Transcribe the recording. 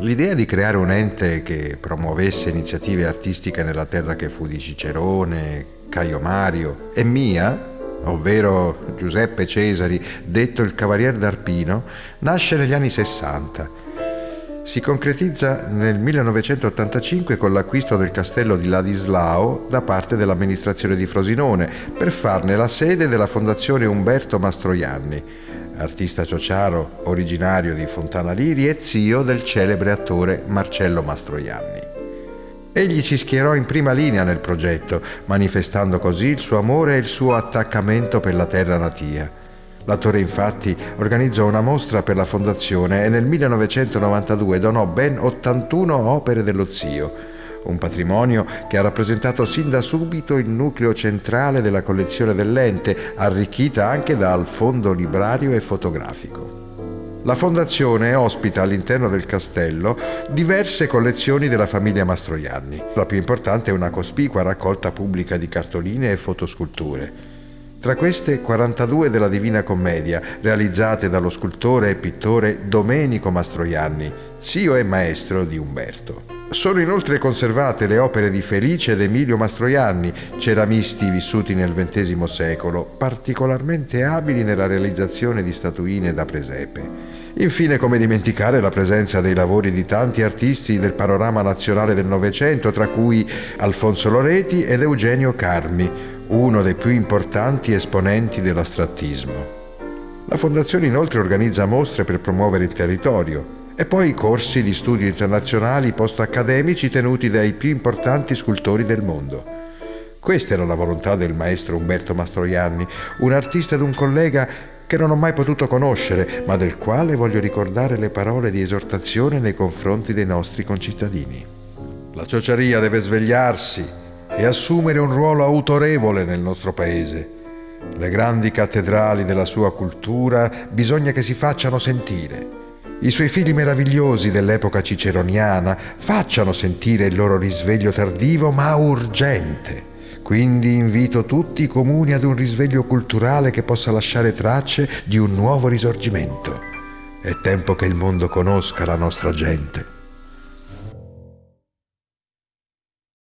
L'idea di creare un ente che promuovesse iniziative artistiche nella terra che fu di Cicerone, Caio Mario e mia, ovvero Giuseppe Cesari, detto il Cavalier d'Arpino, nasce negli anni 60. Si concretizza nel 1985 con l'acquisto del castello di Ladislao da parte dell'amministrazione di Frosinone per farne la sede della Fondazione Umberto Mastroianni, artista ciociaro originario di Fontana Liri e zio del celebre attore Marcello Mastroianni. Egli si schierò in prima linea nel progetto, manifestando così il suo amore e il suo attaccamento per la terra natia. L'attore infatti organizzò una mostra per la fondazione e nel 1992 donò ben 81 opere dello zio, un patrimonio che ha rappresentato sin da subito il nucleo centrale della collezione dell'ente, arricchita anche dal fondo librario e fotografico. La fondazione ospita all'interno del castello diverse collezioni della famiglia Mastroianni. La più importante è una cospicua raccolta pubblica di cartoline e fotosculture. Tra queste 42 della Divina Commedia, realizzate dallo scultore e pittore Domenico Mastroianni, zio e maestro di Umberto. Sono inoltre conservate le opere di Felice ed Emilio Mastroianni, ceramisti vissuti nel XX secolo, particolarmente abili nella realizzazione di statuine da presepe. Infine, come dimenticare la presenza dei lavori di tanti artisti del panorama nazionale del Novecento, tra cui Alfonso Loreti ed Eugenio Carmi, uno dei più importanti esponenti dell'astrattismo. La Fondazione inoltre organizza mostre per promuovere il territorio, e poi corsi di studio internazionali post-accademici tenuti dai più importanti scultori del mondo. Questa era la volontà del maestro Umberto Mastroianni, un artista ed un collega che non ho mai potuto conoscere, ma del quale voglio ricordare le parole di esortazione nei confronti dei nostri concittadini. La ciociaria deve svegliarsi e assumere un ruolo autorevole nel nostro paese. Le grandi cattedrali della sua cultura bisogna che si facciano sentire i suoi figli meravigliosi dell'epoca ciceroniana facciano sentire il loro risveglio tardivo ma urgente. Quindi invito tutti i comuni ad un risveglio culturale che possa lasciare tracce di un nuovo risorgimento. È tempo che il mondo conosca la nostra gente.